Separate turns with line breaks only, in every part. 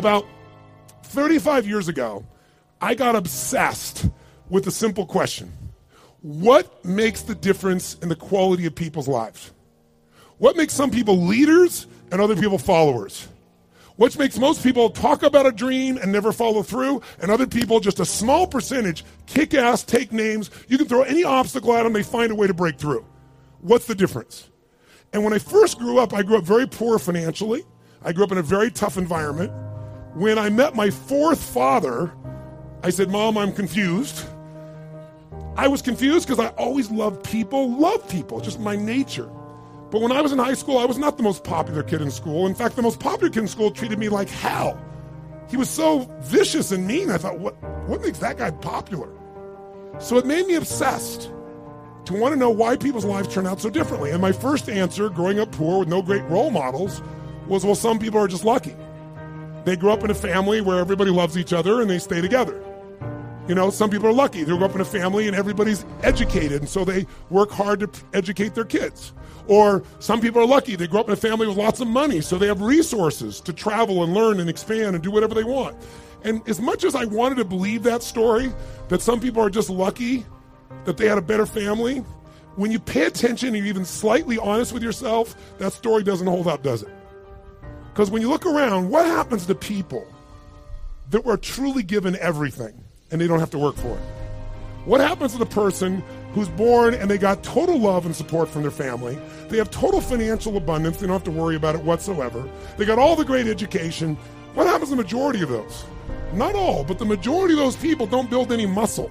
About 35 years ago, I got obsessed with a simple question What makes the difference in the quality of people's lives? What makes some people leaders and other people followers? What makes most people talk about a dream and never follow through, and other people, just a small percentage, kick ass, take names. You can throw any obstacle at them, they find a way to break through. What's the difference? And when I first grew up, I grew up very poor financially. I grew up in a very tough environment. When I met my fourth father, I said, Mom, I'm confused. I was confused because I always loved people, love people, just my nature. But when I was in high school, I was not the most popular kid in school. In fact, the most popular kid in school treated me like hell. He was so vicious and mean. I thought, what, what makes that guy popular? So it made me obsessed to want to know why people's lives turn out so differently. And my first answer, growing up poor with no great role models, was well, some people are just lucky. They grew up in a family where everybody loves each other and they stay together. You know, some people are lucky. They grew up in a family and everybody's educated, and so they work hard to educate their kids. Or some people are lucky. They grow up in a family with lots of money, so they have resources to travel and learn and expand and do whatever they want. And as much as I wanted to believe that story, that some people are just lucky that they had a better family, when you pay attention and you're even slightly honest with yourself, that story doesn't hold up, does it? Because when you look around, what happens to people that were truly given everything and they don't have to work for it? What happens to the person who's born and they got total love and support from their family? They have total financial abundance. They don't have to worry about it whatsoever. They got all the great education. What happens to the majority of those? Not all, but the majority of those people don't build any muscle.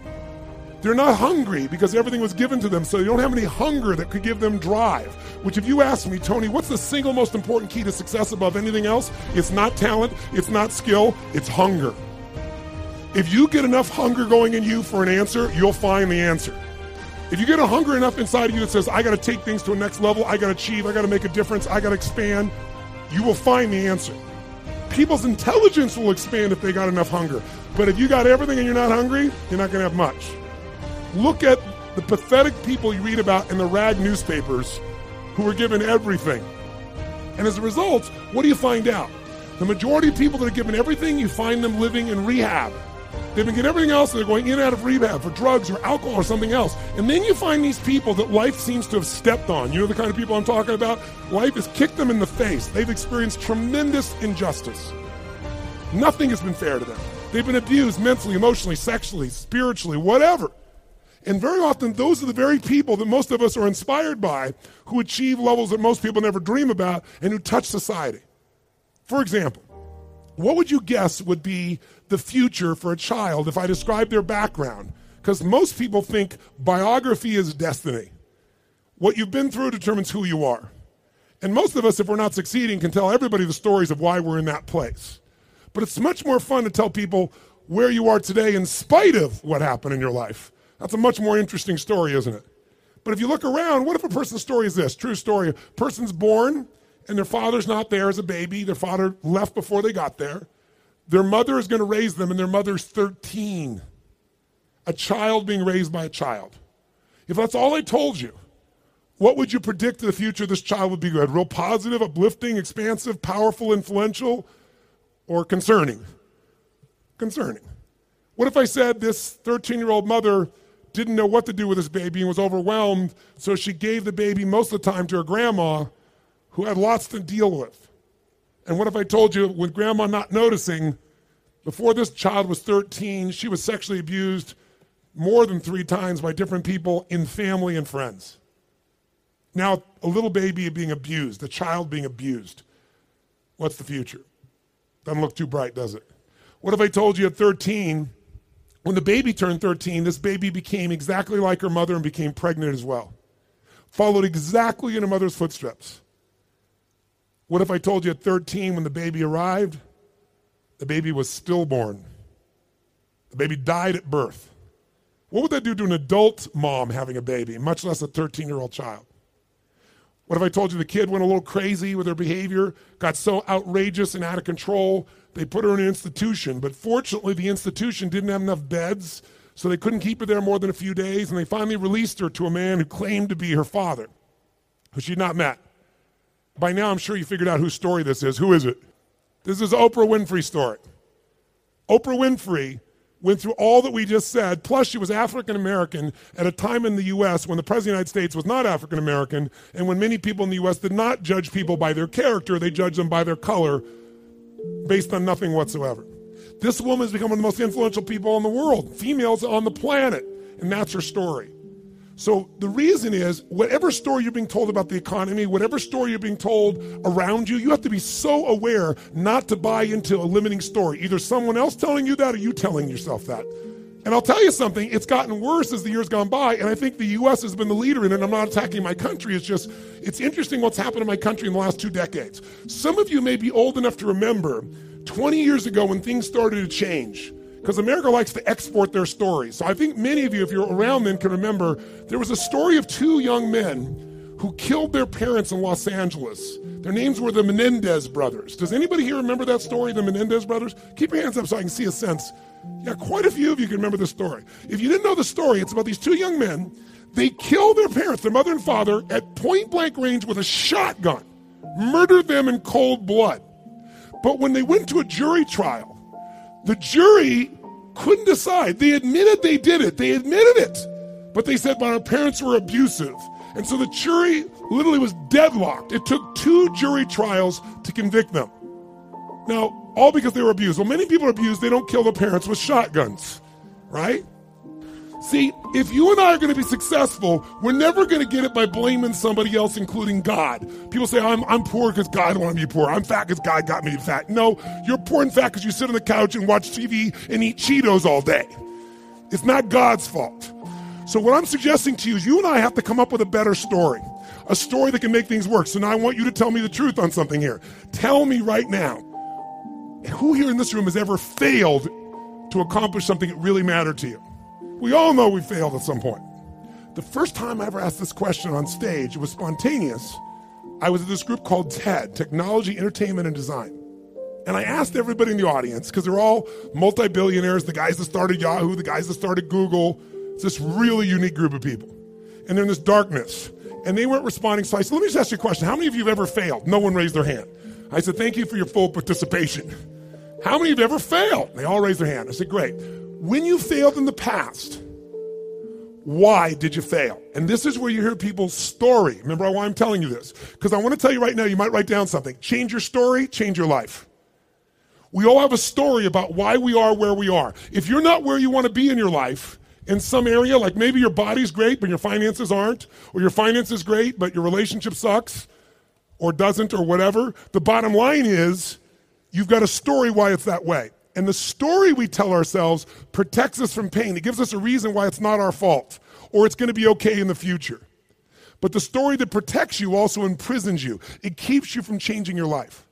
They're not hungry because everything was given to them, so they don't have any hunger that could give them drive. Which, if you ask me, Tony, what's the single most important key to success above anything else? It's not talent, it's not skill, it's hunger. If you get enough hunger going in you for an answer, you'll find the answer. If you get a hunger enough inside of you that says, I got to take things to a next level, I got to achieve, I got to make a difference, I got to expand, you will find the answer. People's intelligence will expand if they got enough hunger. But if you got everything and you're not hungry, you're not going to have much. Look at the pathetic people you read about in the rag newspapers who were given everything. And as a result, what do you find out? The majority of people that are given everything, you find them living in rehab. They've been getting everything else, and they're going in and out of rehab for drugs or alcohol or something else. And then you find these people that life seems to have stepped on. You know the kind of people I'm talking about? Life has kicked them in the face. They've experienced tremendous injustice. Nothing has been fair to them. They've been abused mentally, emotionally, sexually, spiritually, whatever. And very often, those are the very people that most of us are inspired by who achieve levels that most people never dream about and who touch society. For example, what would you guess would be the future for a child if I described their background? Because most people think biography is destiny. What you've been through determines who you are. And most of us, if we're not succeeding, can tell everybody the stories of why we're in that place. But it's much more fun to tell people where you are today in spite of what happened in your life that's a much more interesting story, isn't it? But if you look around, what if a person's story is this? True story. Person's born and their father's not there as a baby. Their father left before they got there. Their mother is going to raise them, and their mother's 13. A child being raised by a child. If that's all I told you, what would you predict the future of this child would be good? Real positive, uplifting, expansive, powerful, influential, or concerning? Concerning. What if I said this 13 year old mother didn't know what to do with this baby and was overwhelmed, so she gave the baby most of the time to her grandma, who had lots to deal with. And what if I told you, with grandma not noticing, before this child was 13, she was sexually abused more than three times by different people in family and friends. Now, a little baby being abused, a child being abused. What's the future? Doesn't look too bright, does it? What if I told you at 13, When the baby turned 13, this baby became exactly like her mother and became pregnant as well. Followed exactly in her mother's footsteps. What if I told you at 13 when the baby arrived, the baby was stillborn? The baby died at birth. What would that do to an adult mom having a baby, much less a 13 year old child? What if I told you the kid went a little crazy with her behavior, got so outrageous and out of control, they put her in an institution. But fortunately, the institution didn't have enough beds, so they couldn't keep her there more than a few days, and they finally released her to a man who claimed to be her father, who she'd not met. By now, I'm sure you figured out whose story this is. Who is it? This is Oprah Winfrey's story. Oprah Winfrey went through all that we just said, plus she was African American at a time in the U.S. when the President of the United States was not African American, and when many people in the U.S. did not judge people by their character, they judged them by their color based on nothing whatsoever. This woman has become one of the most influential people in the world, females on the planet, and that's her story. So the reason is, whatever story you're being told about the economy, whatever story you're being told around you, you have to be so aware not to buy into a limiting story. Either someone else telling you that or you telling yourself that. And I'll tell you something, it's gotten worse as the years gone by, and I think the US has been the leader in it. I'm not attacking my country, it's just, it's interesting what's happened in my country in the last two decades. Some of you may be old enough to remember 20 years ago when things started to change because America likes to export their stories. So I think many of you, if you're around then, can remember there was a story of two young men who killed their parents in Los Angeles. Their names were the Menendez brothers. Does anybody here remember that story, the Menendez brothers? Keep your hands up so I can see a sense. Yeah, quite a few of you can remember the story. If you didn't know the story, it's about these two young men. They killed their parents, their mother and father, at point blank range with a shotgun, murdered them in cold blood. But when they went to a jury trial, the jury couldn't decide. They admitted they did it. They admitted it. But they said, but our parents were abusive. And so the jury literally was deadlocked. It took two jury trials to convict them. Now, all because they were abused. Well, many people are abused, they don't kill their parents with shotguns, right? See, if you and I are going to be successful, we're never going to get it by blaming somebody else, including God. People say, I'm, I'm poor because God wanted me poor. I'm fat because God got me fat. No, you're poor and fat because you sit on the couch and watch TV and eat Cheetos all day. It's not God's fault. So, what I'm suggesting to you is you and I have to come up with a better story, a story that can make things work. So, now I want you to tell me the truth on something here. Tell me right now who here in this room has ever failed to accomplish something that really mattered to you? We all know we failed at some point. The first time I ever asked this question on stage, it was spontaneous. I was at this group called TED, Technology, Entertainment, and Design. And I asked everybody in the audience, because they're all multi billionaires, the guys that started Yahoo, the guys that started Google. It's this really unique group of people. And they're in this darkness. And they weren't responding. So I said, let me just ask you a question. How many of you have ever failed? No one raised their hand. I said, thank you for your full participation. How many of you have ever failed? They all raised their hand. I said, great. When you failed in the past, why did you fail? And this is where you hear people's story. Remember why I'm telling you this? Because I want to tell you right now, you might write down something. Change your story, change your life. We all have a story about why we are where we are. If you're not where you want to be in your life, in some area, like maybe your body's great, but your finances aren't, or your finances great, but your relationship sucks, or doesn't, or whatever, the bottom line is you've got a story why it's that way. And the story we tell ourselves protects us from pain. It gives us a reason why it's not our fault or it's going to be okay in the future. But the story that protects you also imprisons you, it keeps you from changing your life.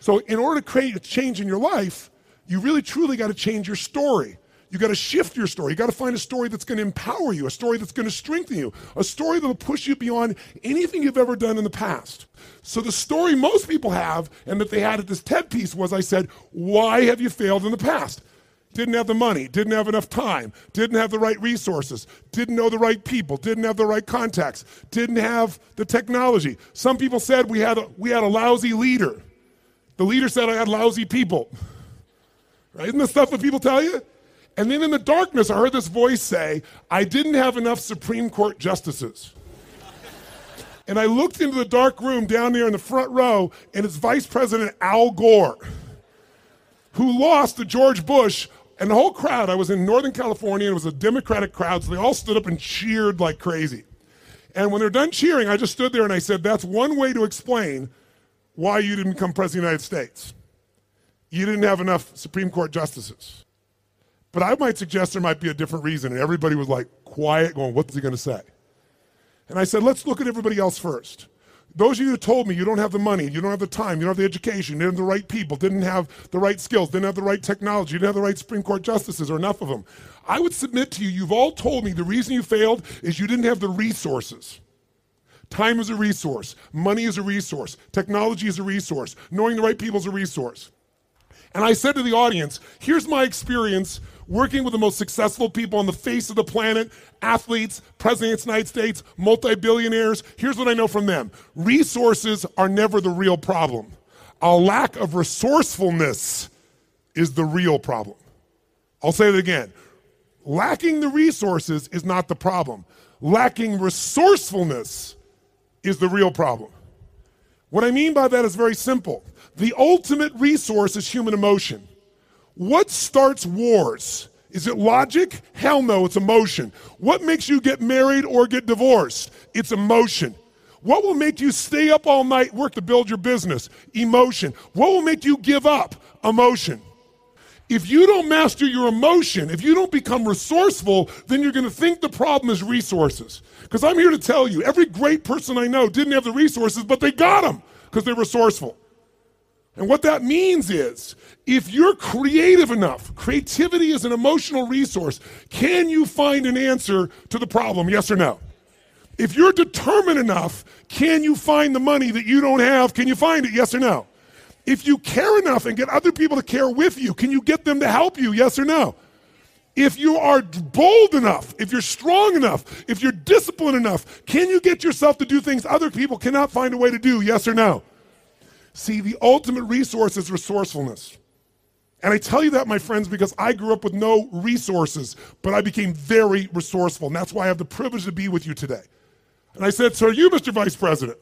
So, in order to create a change in your life, you really truly got to change your story. You got to shift your story. You got to find a story that's going to empower you, a story that's going to strengthen you, a story that'll push you beyond anything you've ever done in the past. So the story most people have and that they had at this TED piece was I said, "Why have you failed in the past?" Didn't have the money, didn't have enough time, didn't have the right resources, didn't know the right people, didn't have the right contacts, didn't have the technology. Some people said we had a, we had a lousy leader. The leader said I had lousy people. Right? Isn't the stuff that people tell you? And then in the darkness, I heard this voice say, I didn't have enough Supreme Court justices. and I looked into the dark room down there in the front row, and it's Vice President Al Gore, who lost to George Bush. And the whole crowd, I was in Northern California, it was a Democratic crowd, so they all stood up and cheered like crazy. And when they're done cheering, I just stood there and I said, That's one way to explain why you didn't become President of the United States. You didn't have enough Supreme Court justices. But I might suggest there might be a different reason. And everybody was like quiet, going, What's he going to say? And I said, Let's look at everybody else first. Those of you who told me you don't have the money, you don't have the time, you don't have the education, you didn't have the right people, didn't have the right skills, didn't have the right technology, didn't have the right Supreme Court justices or enough of them. I would submit to you, you've all told me the reason you failed is you didn't have the resources. Time is a resource, money is a resource, technology is a resource, knowing the right people is a resource. And I said to the audience, here's my experience working with the most successful people on the face of the planet athletes, presidents United States, multi billionaires. Here's what I know from them resources are never the real problem. A lack of resourcefulness is the real problem. I'll say it again. Lacking the resources is not the problem. Lacking resourcefulness is the real problem. What I mean by that is very simple. The ultimate resource is human emotion. What starts wars? Is it logic? Hell no, it's emotion. What makes you get married or get divorced? It's emotion. What will make you stay up all night, work to build your business? Emotion. What will make you give up? Emotion. If you don't master your emotion, if you don't become resourceful, then you're going to think the problem is resources. Because I'm here to tell you, every great person I know didn't have the resources, but they got them because they're resourceful. And what that means is if you're creative enough, creativity is an emotional resource, can you find an answer to the problem? Yes or no? If you're determined enough, can you find the money that you don't have? Can you find it? Yes or no? If you care enough and get other people to care with you, can you get them to help you? Yes or no? If you are bold enough, if you're strong enough, if you're disciplined enough, can you get yourself to do things other people cannot find a way to do? Yes or no? See, the ultimate resource is resourcefulness. And I tell you that, my friends, because I grew up with no resources, but I became very resourceful. And that's why I have the privilege to be with you today. And I said, are you, Mr. Vice President?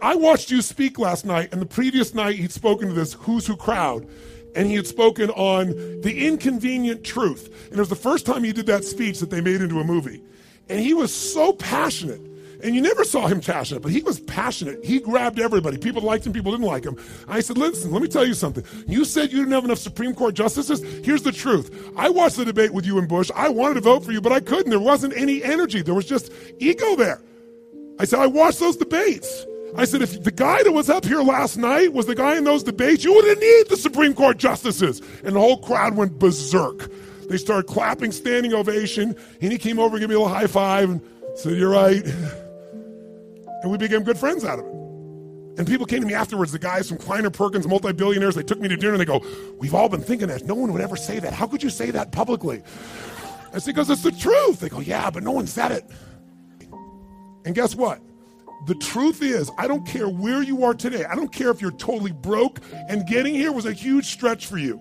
I watched you speak last night, and the previous night he'd spoken to this Who's Who crowd, and he had spoken on the inconvenient truth. And it was the first time he did that speech that they made into a movie. And he was so passionate. And you never saw him passionate, but he was passionate. He grabbed everybody. People liked him, people didn't like him. I said, listen, let me tell you something. You said you didn't have enough Supreme Court justices. Here's the truth. I watched the debate with you and Bush. I wanted to vote for you, but I couldn't. There wasn't any energy. There was just ego there. I said, I watched those debates. I said, if the guy that was up here last night was the guy in those debates, you wouldn't need the Supreme Court justices. And the whole crowd went berserk. They started clapping, standing ovation, and he came over and gave me a little high five and said, You're right. And we became good friends out of it. And people came to me afterwards, the guys from Kleiner Perkins, multi billionaires, they took me to dinner and they go, We've all been thinking that. No one would ever say that. How could you say that publicly? I said, Because it's the truth. They go, Yeah, but no one said it. And guess what? The truth is, I don't care where you are today. I don't care if you're totally broke and getting here was a huge stretch for you.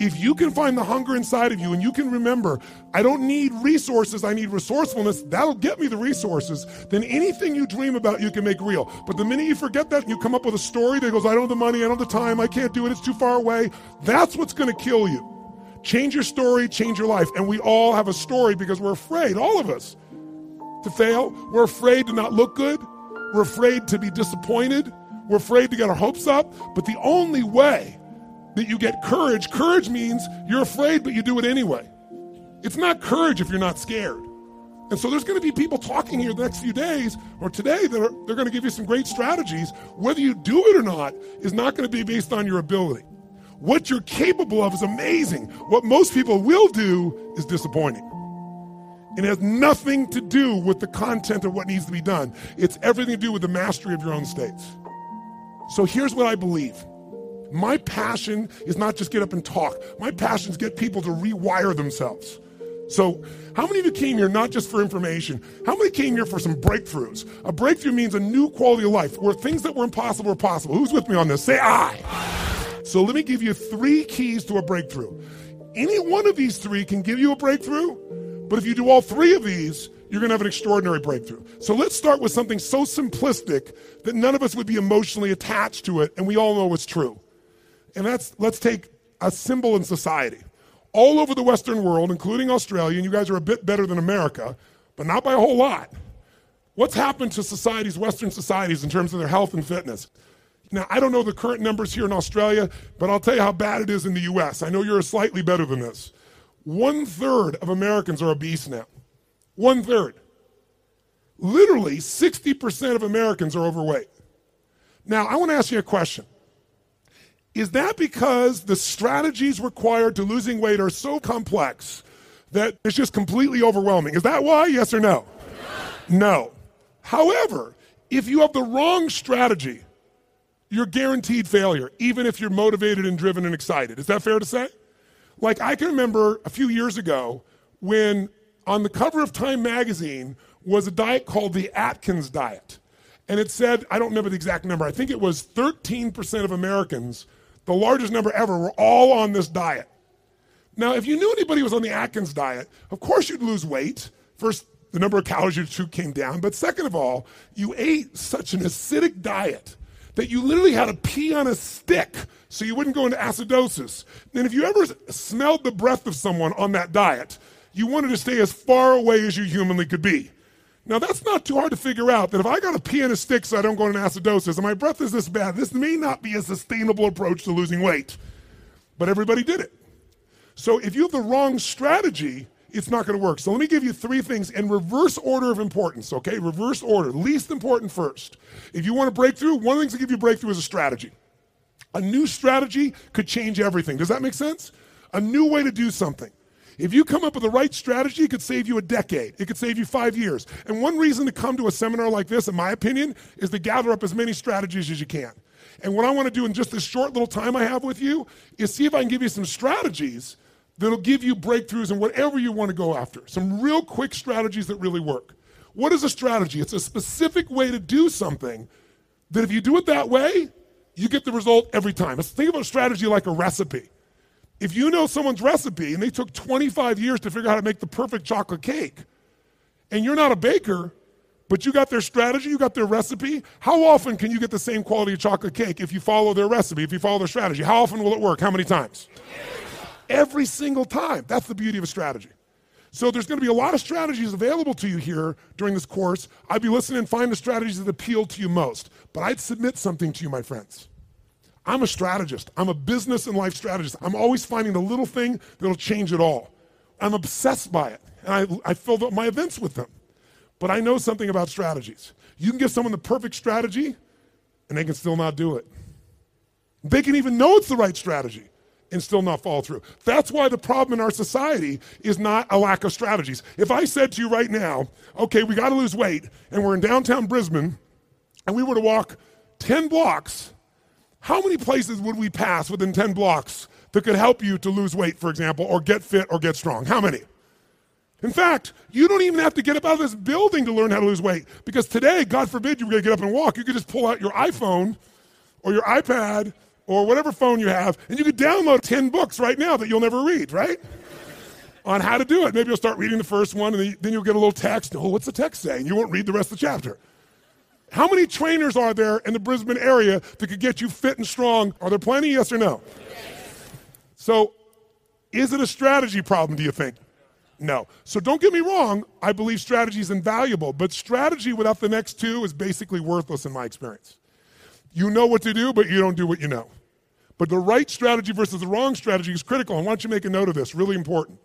If you can find the hunger inside of you and you can remember, I don't need resources, I need resourcefulness, that'll get me the resources, then anything you dream about, you can make real. But the minute you forget that you come up with a story that goes, I don't have the money, I don't have the time, I can't do it, it's too far away, that's what's gonna kill you. Change your story, change your life. And we all have a story because we're afraid, all of us, to fail. We're afraid to not look good. We're afraid to be disappointed. We're afraid to get our hopes up. But the only way that you get courage, courage means you're afraid, but you do it anyway. It's not courage if you're not scared. And so there's going to be people talking here the next few days or today that are, they're going to give you some great strategies. Whether you do it or not is not going to be based on your ability. What you're capable of is amazing. What most people will do is disappointing. It has nothing to do with the content of what needs to be done. It's everything to do with the mastery of your own states. So here's what I believe. My passion is not just get up and talk. My passion is get people to rewire themselves. So, how many of you came here not just for information? How many came here for some breakthroughs? A breakthrough means a new quality of life where things that were impossible are possible. Who's with me on this? Say I. So, let me give you three keys to a breakthrough. Any one of these three can give you a breakthrough, but if you do all three of these, you're going to have an extraordinary breakthrough. So let's start with something so simplistic that none of us would be emotionally attached to it, and we all know it's true. And that's let's take a symbol in society. All over the Western world, including Australia, and you guys are a bit better than America, but not by a whole lot. What's happened to societies, Western societies, in terms of their health and fitness? Now, I don't know the current numbers here in Australia, but I'll tell you how bad it is in the US. I know you're slightly better than this. One third of Americans are obese now. One third. Literally, 60% of Americans are overweight. Now, I want to ask you a question. Is that because the strategies required to losing weight are so complex that it's just completely overwhelming? Is that why? Yes or no? No. However, if you have the wrong strategy, you're guaranteed failure, even if you're motivated and driven and excited. Is that fair to say? Like, I can remember a few years ago when on the cover of Time magazine was a diet called the Atkins diet. And it said, I don't remember the exact number, I think it was 13% of Americans, the largest number ever, were all on this diet. Now, if you knew anybody was on the Atkins diet, of course you'd lose weight. First, the number of calories you took came down. But second of all, you ate such an acidic diet that you literally had to pee on a stick so you wouldn't go into acidosis. And if you ever smelled the breath of someone on that diet, you wanted to stay as far away as you humanly could be. Now, that's not too hard to figure out that if I got to pee in a stick so I don't go into acidosis and my breath is this bad, this may not be a sustainable approach to losing weight. But everybody did it. So if you have the wrong strategy, it's not going to work. So let me give you three things in reverse order of importance, okay? Reverse order. Least important first. If you want a breakthrough, one of the things to give you a breakthrough is a strategy. A new strategy could change everything. Does that make sense? A new way to do something. If you come up with the right strategy, it could save you a decade. It could save you five years. And one reason to come to a seminar like this, in my opinion, is to gather up as many strategies as you can. And what I want to do in just this short little time I have with you is see if I can give you some strategies that'll give you breakthroughs in whatever you want to go after. Some real quick strategies that really work. What is a strategy? It's a specific way to do something that if you do it that way, you get the result every time. Let's think about a strategy like a recipe. If you know someone's recipe and they took 25 years to figure out how to make the perfect chocolate cake, and you're not a baker, but you got their strategy, you got their recipe, how often can you get the same quality of chocolate cake if you follow their recipe, if you follow their strategy? How often will it work? How many times? Every single time. That's the beauty of a strategy. So there's going to be a lot of strategies available to you here during this course. I'd be listening and find the strategies that appeal to you most. But I'd submit something to you, my friends. I'm a strategist. I'm a business and life strategist. I'm always finding the little thing that'll change it all. I'm obsessed by it. And I, I filled up my events with them. But I know something about strategies. You can give someone the perfect strategy, and they can still not do it. They can even know it's the right strategy and still not follow through. That's why the problem in our society is not a lack of strategies. If I said to you right now, okay, we got to lose weight, and we're in downtown Brisbane, and we were to walk 10 blocks, how many places would we pass within 10 blocks that could help you to lose weight, for example, or get fit or get strong? How many? In fact, you don't even have to get up out of this building to learn how to lose weight. Because today, God forbid you were going to get up and walk, you could just pull out your iPhone or your iPad or whatever phone you have, and you could download 10 books right now that you'll never read, right? On how to do it. Maybe you'll start reading the first one, and then you'll get a little text. Oh, what's the text say? And you won't read the rest of the chapter. How many trainers are there in the Brisbane area that could get you fit and strong? Are there plenty? Yes or no? Yes. So, is it a strategy problem, do you think? No. So don't get me wrong, I believe strategy is invaluable, but strategy without the next two is basically worthless in my experience. You know what to do, but you don't do what you know. But the right strategy versus the wrong strategy is critical. And why don't you make a note of this? Really important.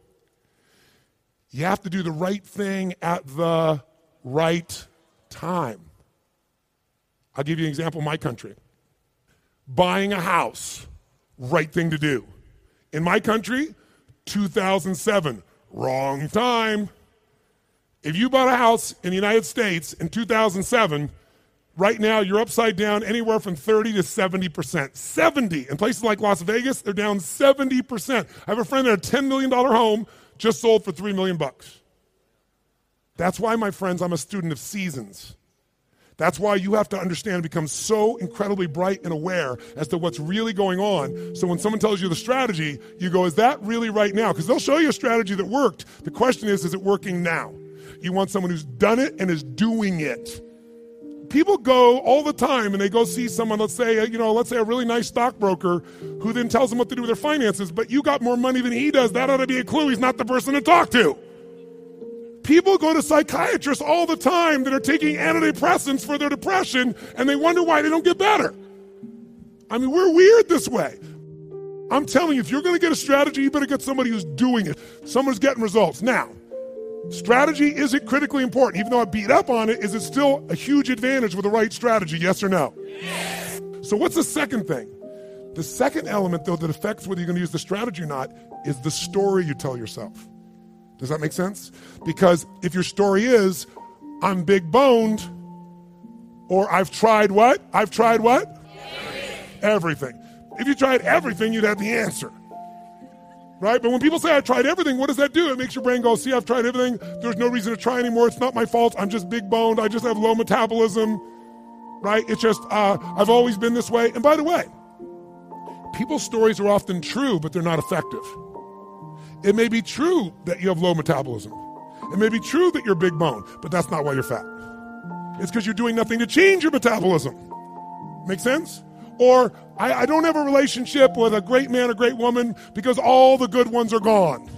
You have to do the right thing at the right time. I'll give you an example my country. Buying a house, right thing to do. In my country, 2007, wrong time. If you bought a house in the United States in 2007, Right now, you're upside down anywhere from 30 to 70%. 70. In places like Las Vegas, they're down 70%. I have a friend that had a $10 million home just sold for 3 million bucks. That's why, my friends, I'm a student of seasons. That's why you have to understand and become so incredibly bright and aware as to what's really going on. So when someone tells you the strategy, you go, is that really right now? Because they'll show you a strategy that worked. The question is, is it working now? You want someone who's done it and is doing it people go all the time and they go see someone, let's say, uh, you know, let's say a really nice stockbroker who then tells them what to do with their finances, but you got more money than he does. That ought to be a clue he's not the person to talk to. People go to psychiatrists all the time that are taking antidepressants for their depression and they wonder why they don't get better. I mean, we're weird this way. I'm telling you, if you're going to get a strategy, you better get somebody who's doing it, someone who's getting results. Now, strategy isn't critically important. Even though I beat up on it, is it still a huge advantage with the right strategy? Yes or no? Yes. So, what's the second thing? The second element, though, that affects whether you're going to use the strategy or not is the story you tell yourself. Does that make sense? Because if your story is, I'm big boned, or I've tried what? I've tried what? Everything. everything. If you tried everything, you'd have the answer. Right? But when people say I've tried everything, what does that do? It makes your brain go, see, I've tried everything. There's no reason to try anymore. It's not my fault. I'm just big boned. I just have low metabolism. Right? It's just, uh, I've always been this way. And by the way, people's stories are often true, but they're not effective. It may be true that you have low metabolism. It may be true that you're big bone, but that's not why you're fat. It's because you're doing nothing to change your metabolism. Make sense? Or I, I don't have a relationship with a great man or great woman because all the good ones are gone.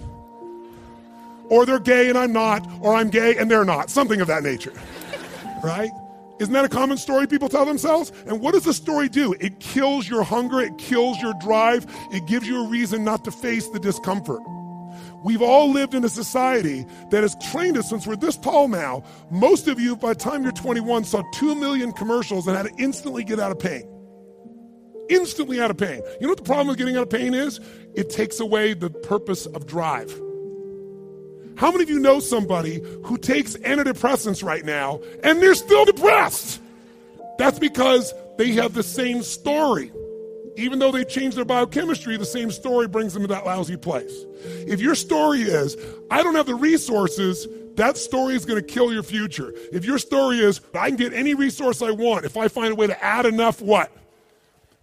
Or they're gay and I'm not, or I'm gay and they're not. Something of that nature. Right? Isn't that a common story people tell themselves? And what does the story do? It kills your hunger, it kills your drive, it gives you a reason not to face the discomfort. We've all lived in a society that has trained us since we're this tall now. Most of you, by the time you're 21, saw 2 million commercials and had to instantly get out of pain instantly out of pain. You know what the problem with getting out of pain is? It takes away the purpose of drive. How many of you know somebody who takes antidepressants right now and they're still depressed? That's because they have the same story. Even though they changed their biochemistry, the same story brings them to that lousy place. If your story is, I don't have the resources, that story is going to kill your future. If your story is, I can get any resource I want if I find a way to add enough what?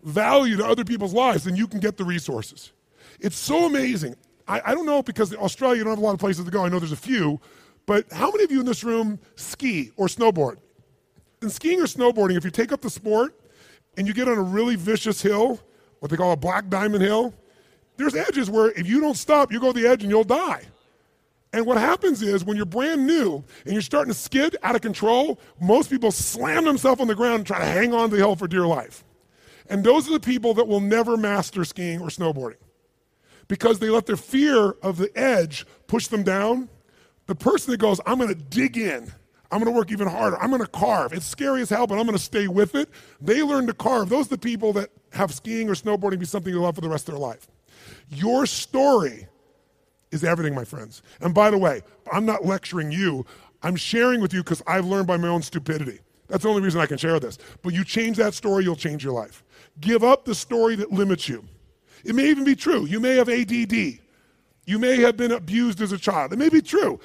value to other people's lives, then you can get the resources. It's so amazing. I, I don't know because in Australia, you don't have a lot of places to go. I know there's a few. But how many of you in this room ski or snowboard? In skiing or snowboarding, if you take up the sport and you get on a really vicious hill, what they call a black diamond hill, there's edges where if you don't stop, you go to the edge and you'll die. And what happens is when you're brand new and you're starting to skid out of control, most people slam themselves on the ground and try to hang on to the hill for dear life. And those are the people that will never master skiing or snowboarding because they let their fear of the edge push them down. The person that goes, I'm going to dig in, I'm going to work even harder, I'm going to carve. It's scary as hell, but I'm going to stay with it. They learn to carve. Those are the people that have skiing or snowboarding be something they love for the rest of their life. Your story is everything, my friends. And by the way, I'm not lecturing you, I'm sharing with you because I've learned by my own stupidity. That's the only reason I can share this. But you change that story, you'll change your life. Give up the story that limits you. It may even be true. You may have ADD. You may have been abused as a child. It may be true.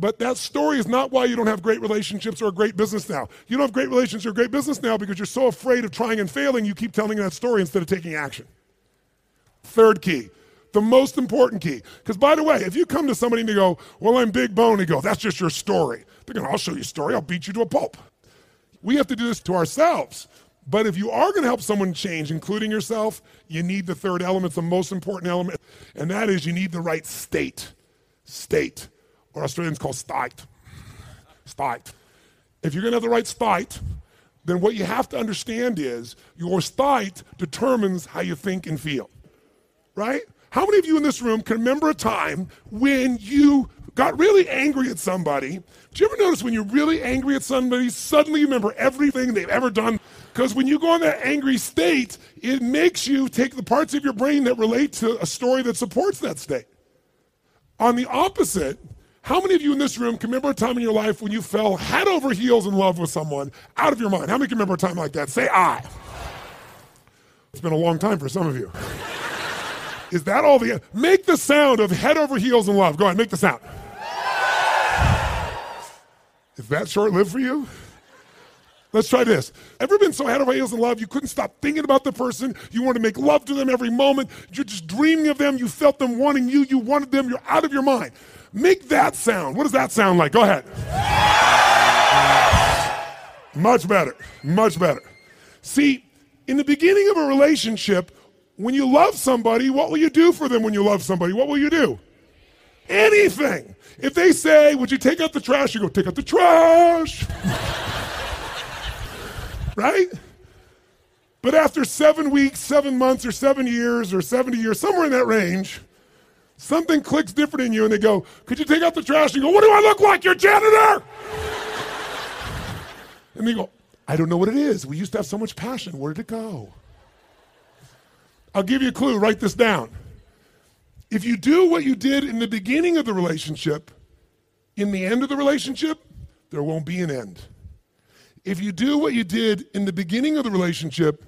But that story is not why you don't have great relationships or a great business now. You don't have great relationships or a great business now because you're so afraid of trying and failing, you keep telling that story instead of taking action. Third key, the most important key. Because by the way, if you come to somebody and they go, Well, I'm big bone, and go, That's just your story. They're going, I'll show you a story. I'll beat you to a pulp. We have to do this to ourselves. But if you are going to help someone change, including yourself, you need the third element, the most important element, and that is you need the right state. State, or Australians call state. State. If you're going to have the right state, then what you have to understand is your state determines how you think and feel. Right? How many of you in this room can remember a time when you got really angry at somebody? Do you ever notice when you're really angry at somebody, suddenly you remember everything they've ever done? Because when you go in that angry state, it makes you take the parts of your brain that relate to a story that supports that state. On the opposite, how many of you in this room can remember a time in your life when you fell head over heels in love with someone out of your mind? How many can remember a time like that? Say I. It's been a long time for some of you. Is that all the. Make the sound of head over heels in love. Go ahead, make the sound. Is that short lived for you? Let's try this. Ever been so head over heels in love you couldn't stop thinking about the person? You wanted to make love to them every moment. You're just dreaming of them. You felt them wanting you. You wanted them. You're out of your mind. Make that sound. What does that sound like? Go ahead. Much better. Much better. See, in the beginning of a relationship, when you love somebody, what will you do for them when you love somebody? What will you do? Anything. If they say, Would you take out the trash? You go, Take out the trash right? But after seven weeks, seven months, or seven years, or 70 years, somewhere in that range, something clicks different in you and they go, Could you take out the trash? And you go, What do I look like? Your janitor? and they go, I don't know what it is. We used to have so much passion. Where did it go? I'll give you a clue. Write this down. If you do what you did in the beginning of the relationship, in the end of the relationship, there won't be an end. If you do what you did in the beginning of the relationship,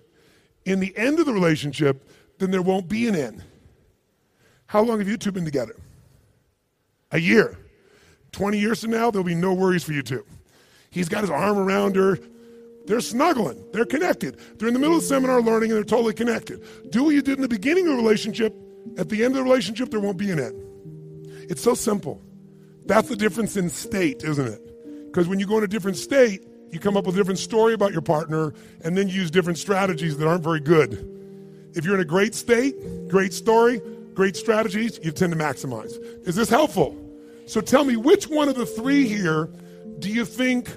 in the end of the relationship, then there won't be an end. How long have you two been together? A year. 20 years from now, there'll be no worries for you two. He's got his arm around her. They're snuggling. They're connected. They're in the middle of seminar learning and they're totally connected. Do what you did in the beginning of the relationship. At the end of the relationship, there won't be an end. It's so simple. That's the difference in state, isn't it? Because when you go in a different state, you come up with a different story about your partner, and then you use different strategies that aren't very good. If you're in a great state, great story, great strategies, you tend to maximize. Is this helpful? So tell me, which one of the three here do you think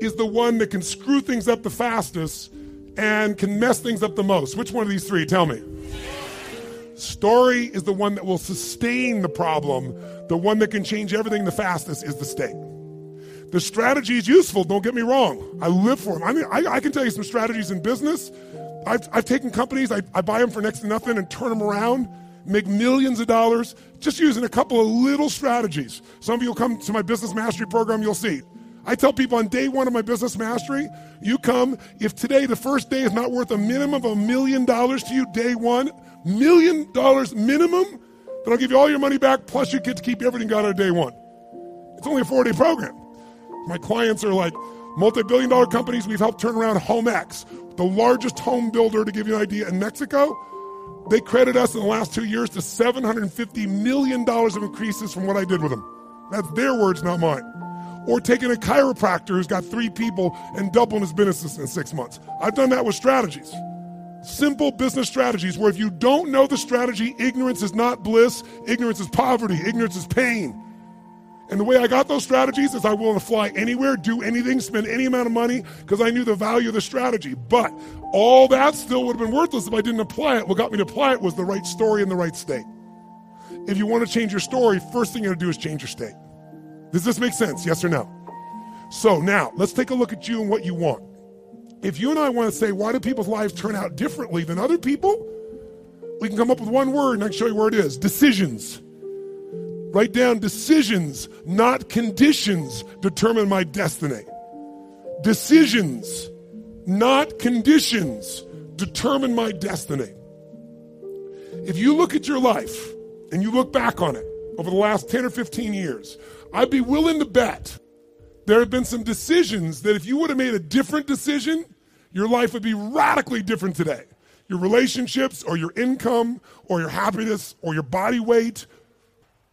is the one that can screw things up the fastest and can mess things up the most? Which one of these three? Tell me. Story is the one that will sustain the problem. The one that can change everything the fastest is the state. The strategy is useful, don't get me wrong. I live for them. I mean, I, I can tell you some strategies in business. I've, I've taken companies, I, I buy them for next to nothing and turn them around, make millions of dollars just using a couple of little strategies. Some of you will come to my business mastery program, you'll see. I tell people on day one of my business mastery, you come, if today the first day is not worth a minimum of a million dollars to you, day one, million dollars minimum, then I'll give you all your money back, plus you get to keep everything you got on day one. It's only a four day program. My clients are like multi billion dollar companies. We've helped turn around HomeX, the largest home builder, to give you an idea, in Mexico. They credit us in the last two years to $750 million of increases from what I did with them. That's their words, not mine. Or taking a chiropractor who's got three people and doubling his business in six months. I've done that with strategies. Simple business strategies where if you don't know the strategy, ignorance is not bliss, ignorance is poverty, ignorance is pain. And the way I got those strategies is I willing to fly anywhere, do anything, spend any amount of money because I knew the value of the strategy. But all that still would have been worthless if I didn't apply it. What got me to apply it was the right story in the right state. If you want to change your story, first thing you got to do is change your state. Does this make sense? Yes or no? So now let's take a look at you and what you want. If you and I want to say, why do people's lives turn out differently than other people? We can come up with one word and I can show you where it is decisions. Write down decisions, not conditions, determine my destiny. Decisions, not conditions, determine my destiny. If you look at your life and you look back on it over the last 10 or 15 years, I'd be willing to bet there have been some decisions that if you would have made a different decision, your life would be radically different today. Your relationships, or your income, or your happiness, or your body weight,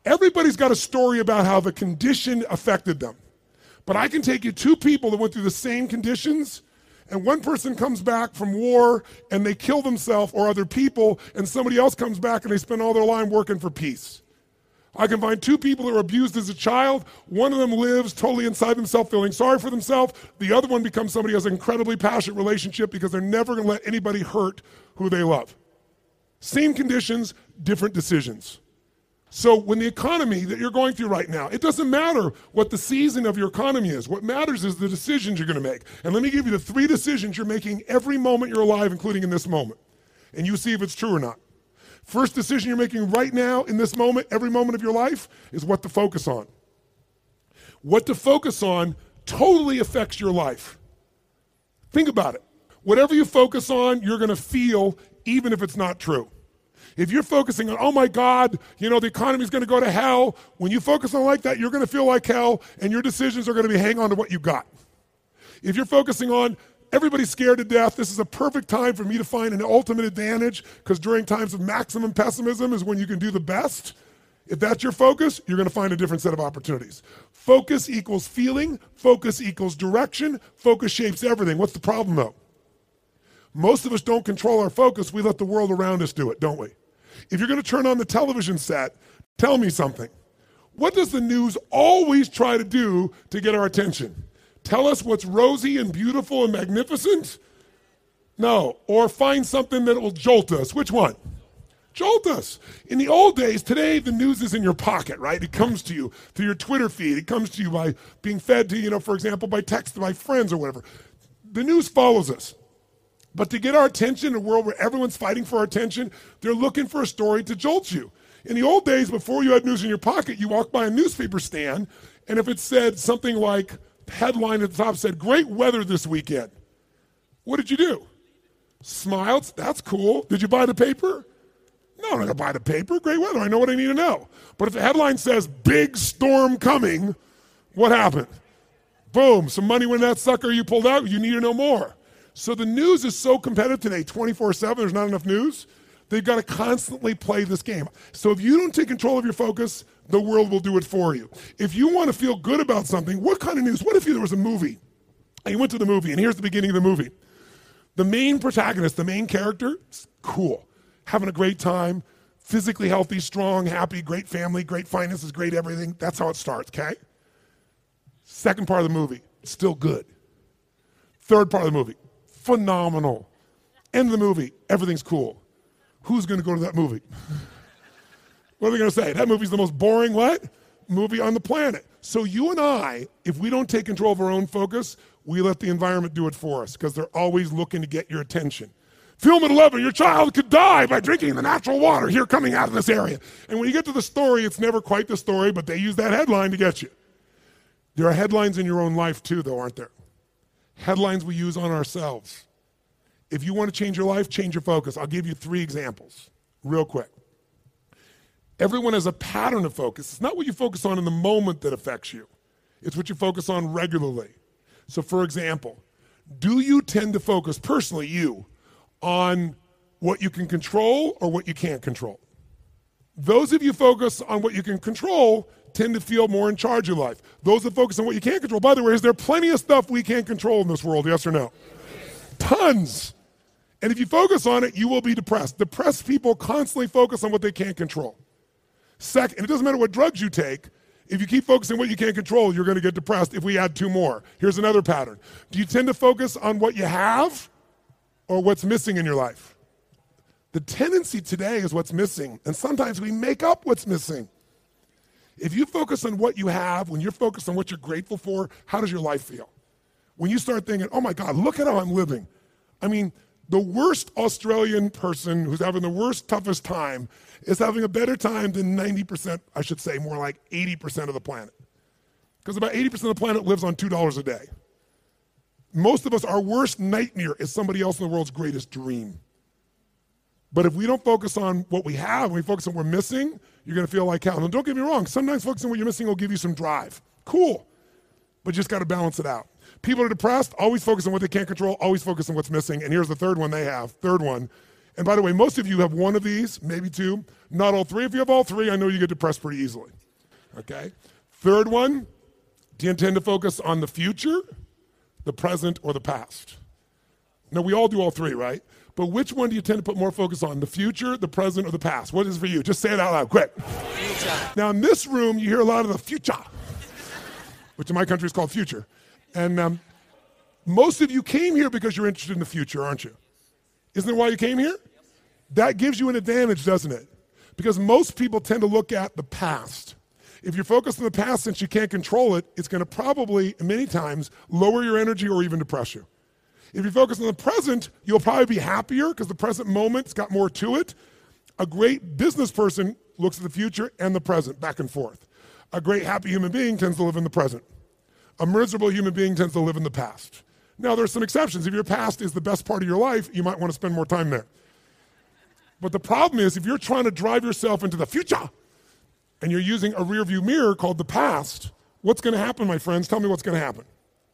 Everybody's got a story about how the condition affected them. But I can take you two people that went through the same conditions, and one person comes back from war and they kill themselves or other people, and somebody else comes back and they spend all their life working for peace. I can find two people that were abused as a child. One of them lives totally inside themselves, feeling sorry for themselves. The other one becomes somebody who has an incredibly passionate relationship because they're never going to let anybody hurt who they love. Same conditions, different decisions. So, when the economy that you're going through right now, it doesn't matter what the season of your economy is. What matters is the decisions you're going to make. And let me give you the three decisions you're making every moment you're alive, including in this moment. And you see if it's true or not. First decision you're making right now, in this moment, every moment of your life, is what to focus on. What to focus on totally affects your life. Think about it. Whatever you focus on, you're going to feel, even if it's not true. If you're focusing on, oh my God, you know, the economy's going to go to hell, when you focus on like that, you're going to feel like hell, and your decisions are going to be hang on to what you got. If you're focusing on, everybody's scared to death, this is a perfect time for me to find an ultimate advantage, because during times of maximum pessimism is when you can do the best. If that's your focus, you're going to find a different set of opportunities. Focus equals feeling, focus equals direction, focus shapes everything. What's the problem though? Most of us don't control our focus, we let the world around us do it, don't we? If you're going to turn on the television set, tell me something. What does the news always try to do to get our attention? Tell us what's rosy and beautiful and magnificent? No. Or find something that will jolt us. Which one? Jolt us. In the old days, today the news is in your pocket, right? It comes to you through your Twitter feed. It comes to you by being fed to, you know, for example, by text by friends or whatever. The news follows us. But to get our attention in a world where everyone's fighting for our attention, they're looking for a story to jolt you. In the old days, before you had news in your pocket, you walked by a newspaper stand, and if it said something like, headline at the top said, Great weather this weekend, what did you do? Smiled. That's cool. Did you buy the paper? No, I'm not to buy the paper. Great weather. I know what I need to know. But if the headline says, Big storm coming, what happened? Boom, some money when that sucker you pulled out, you need to know more. So the news is so competitive today, 24 7, there's not enough news. They've got to constantly play this game. So if you don't take control of your focus, the world will do it for you. If you want to feel good about something, what kind of news? What if there was a movie? And you went to the movie, and here's the beginning of the movie. The main protagonist, the main character, cool, having a great time, physically healthy, strong, happy, great family, great finances, great everything. That's how it starts, okay? Second part of the movie, still good. Third part of the movie, phenomenal. End of the movie, everything's cool. Who's going to go to that movie? what are they going to say? That movie's the most boring what? Movie on the planet. So you and I, if we don't take control of our own focus, we let the environment do it for us because they're always looking to get your attention. Film at 11, your child could die by drinking the natural water here coming out of this area. And when you get to the story, it's never quite the story, but they use that headline to get you. There are headlines in your own life too, though, aren't there? Headlines we use on ourselves. If you want to change your life, change your focus. I'll give you three examples real quick. Everyone has a pattern of focus. It's not what you focus on in the moment that affects you, it's what you focus on regularly. So, for example, do you tend to focus, personally, you, on what you can control or what you can't control? Those of you focus on what you can control tend to feel more in charge of life. Those that focus on what you can't control, by the way, is there plenty of stuff we can't control in this world, yes or no? Tons. And if you focus on it, you will be depressed. Depressed people constantly focus on what they can't control. Second, it doesn't matter what drugs you take, if you keep focusing on what you can't control, you're going to get depressed if we add two more. Here's another pattern. Do you tend to focus on what you have or what's missing in your life? The tendency today is what's missing, and sometimes we make up what's missing. If you focus on what you have, when you're focused on what you're grateful for, how does your life feel? When you start thinking, oh my God, look at how I'm living. I mean, the worst Australian person who's having the worst, toughest time is having a better time than 90%, I should say, more like 80% of the planet. Because about 80% of the planet lives on $2 a day. Most of us, our worst nightmare is somebody else in the world's greatest dream. But if we don't focus on what we have, and we focus on what we're missing, you're going to feel like hell. Don't get me wrong, sometimes focusing on what you're missing will give you some drive. Cool. But you just got to balance it out. People are depressed, always focus on what they can't control, always focus on what's missing. And here's the third one they have. Third one. And by the way, most of you have one of these, maybe two, not all three. If you have all three, I know you get depressed pretty easily. Okay? Third one, do you intend to focus on the future, the present, or the past? Now, we all do all three, right? But which one do you tend to put more focus on, the future, the present, or the past? What is it for you? Just say it out loud, quick. Future. Now, in this room, you hear a lot of the future, which in my country is called future. And um, most of you came here because you're interested in the future, aren't you? Isn't that why you came here? That gives you an advantage, doesn't it? Because most people tend to look at the past. If you're focused on the past since you can't control it, it's going to probably, many times, lower your energy or even depress you. If you focus on the present, you'll probably be happier because the present moment's got more to it. A great business person looks at the future and the present back and forth. A great happy human being tends to live in the present. A miserable human being tends to live in the past. Now, there's some exceptions. If your past is the best part of your life, you might want to spend more time there. But the problem is, if you're trying to drive yourself into the future and you're using a rearview mirror called the past, what's going to happen, my friends? Tell me what's going to happen.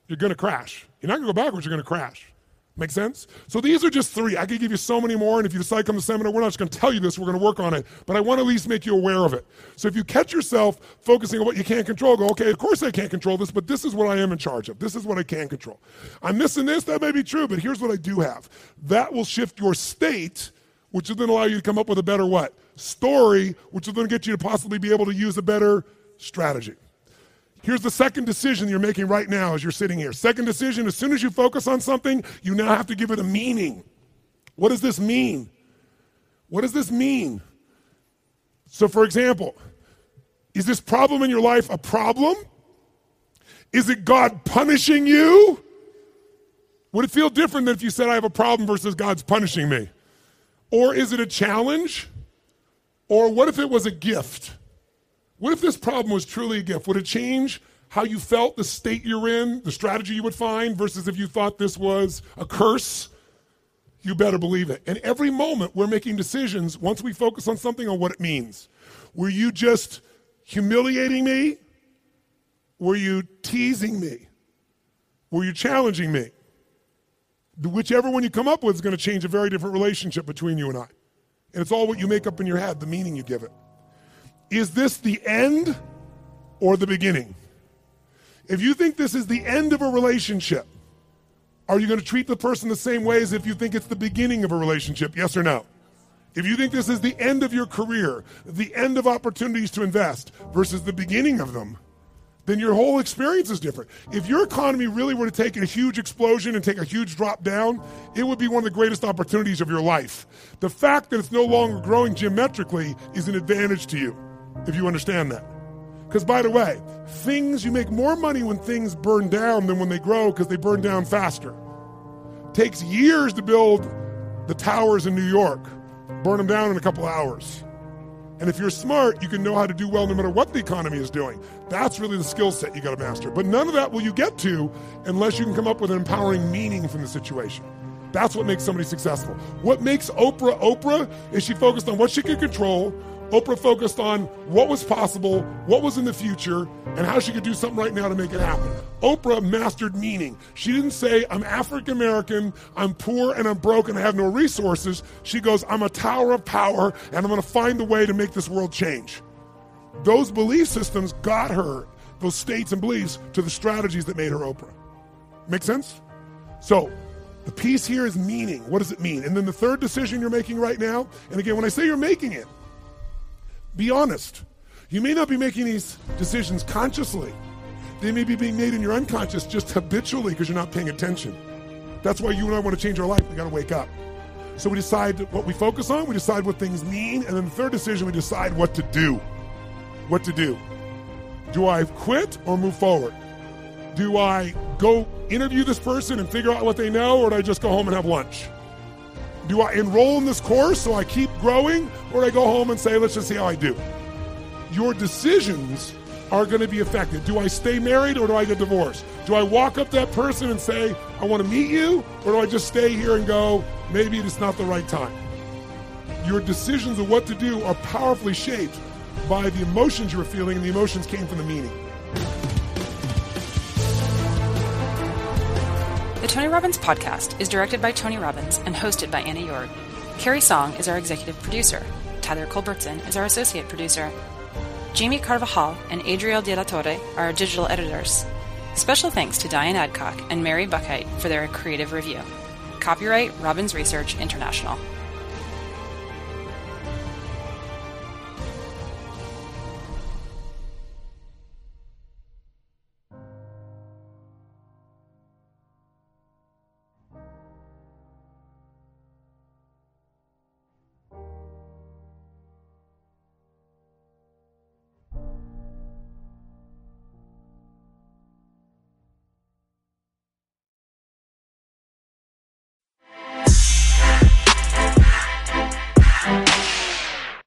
You're going to crash. You're not going to go backwards, you're going to crash. Make sense? So these are just three. I could give you so many more, and if you decide to come to seminar, we're not just going to tell you this. We're going to work on it. But I want to at least make you aware of it. So if you catch yourself focusing on what you can't control, go, okay, of course I can't control this, but this is what I am in charge of. This is what I can control. I'm missing this. That may be true, but here's what I do have. That will shift your state, which will then allow you to come up with a better what? Story, which will then get you to possibly be able to use a better strategy. Here's the second decision you're making right now as you're sitting here. Second decision as soon as you focus on something, you now have to give it a meaning. What does this mean? What does this mean? So, for example, is this problem in your life a problem? Is it God punishing you? Would it feel different than if you said, I have a problem versus God's punishing me? Or is it a challenge? Or what if it was a gift? What if this problem was truly a gift? Would it change how you felt, the state you're in, the strategy you would find, versus if you thought this was a curse? You better believe it. And every moment we're making decisions once we focus on something on what it means. Were you just humiliating me? Were you teasing me? Were you challenging me? Whichever one you come up with is going to change a very different relationship between you and I. And it's all what you make up in your head, the meaning you give it. Is this the end or the beginning? If you think this is the end of a relationship, are you going to treat the person the same way as if you think it's the beginning of a relationship? Yes or no? If you think this is the end of your career, the end of opportunities to invest versus the beginning of them, then your whole experience is different. If your economy really were to take a huge explosion and take a huge drop down, it would be one of the greatest opportunities of your life. The fact that it's no longer growing geometrically is an advantage to you, if you understand that. Because, by the way, things, you make more money when things burn down than when they grow because they burn down faster. Takes years to build the towers in New York, burn them down in a couple hours. And if you're smart, you can know how to do well no matter what the economy is doing. That's really the skill set you got to master. But none of that will you get to unless you can come up with an empowering meaning from the situation. That's what makes somebody successful. What makes Oprah Oprah is she focused on what she can control, Oprah focused on what was possible, what was in the future, and how she could do something right now to make it happen. Oprah mastered meaning. She didn't say, I'm African American, I'm poor, and I'm broke, and I have no resources. She goes, I'm a tower of power, and I'm going to find a way to make this world change. Those belief systems got her, those states and beliefs, to the strategies that made her Oprah. Make sense? So, the piece here is meaning. What does it mean? And then the third decision you're making right now, and again, when I say you're making it, be honest. You may not be making these decisions consciously. They may be being made in your unconscious just habitually because you're not paying attention. That's why you and I want to change our life. We got to wake up. So we decide what we focus on, we decide what things mean, and then the third decision, we decide what to do. What to do. Do I quit or move forward? Do I go interview this person and figure out what they know, or do I just go home and have lunch? Do I enroll in this course so I keep growing, or do I go home and say, let's just see how I do? Your decisions are going to be affected. Do I stay married or do I get divorced? Do I walk up to that person and say, I want to meet you, or do I just stay here and go, maybe it's not the right time? Your decisions of what to do are powerfully shaped by the emotions you're feeling, and the emotions came from the meaning.
The Tony Robbins podcast is directed by Tony Robbins and hosted by Anna Yord. Carrie Song is our executive producer. Tyler Culbertson is our associate producer. Jamie Carvajal and Adriel De La Torre are our digital editors. Special thanks to Diane Adcock and Mary Buckheit for their creative review. Copyright Robbins Research International.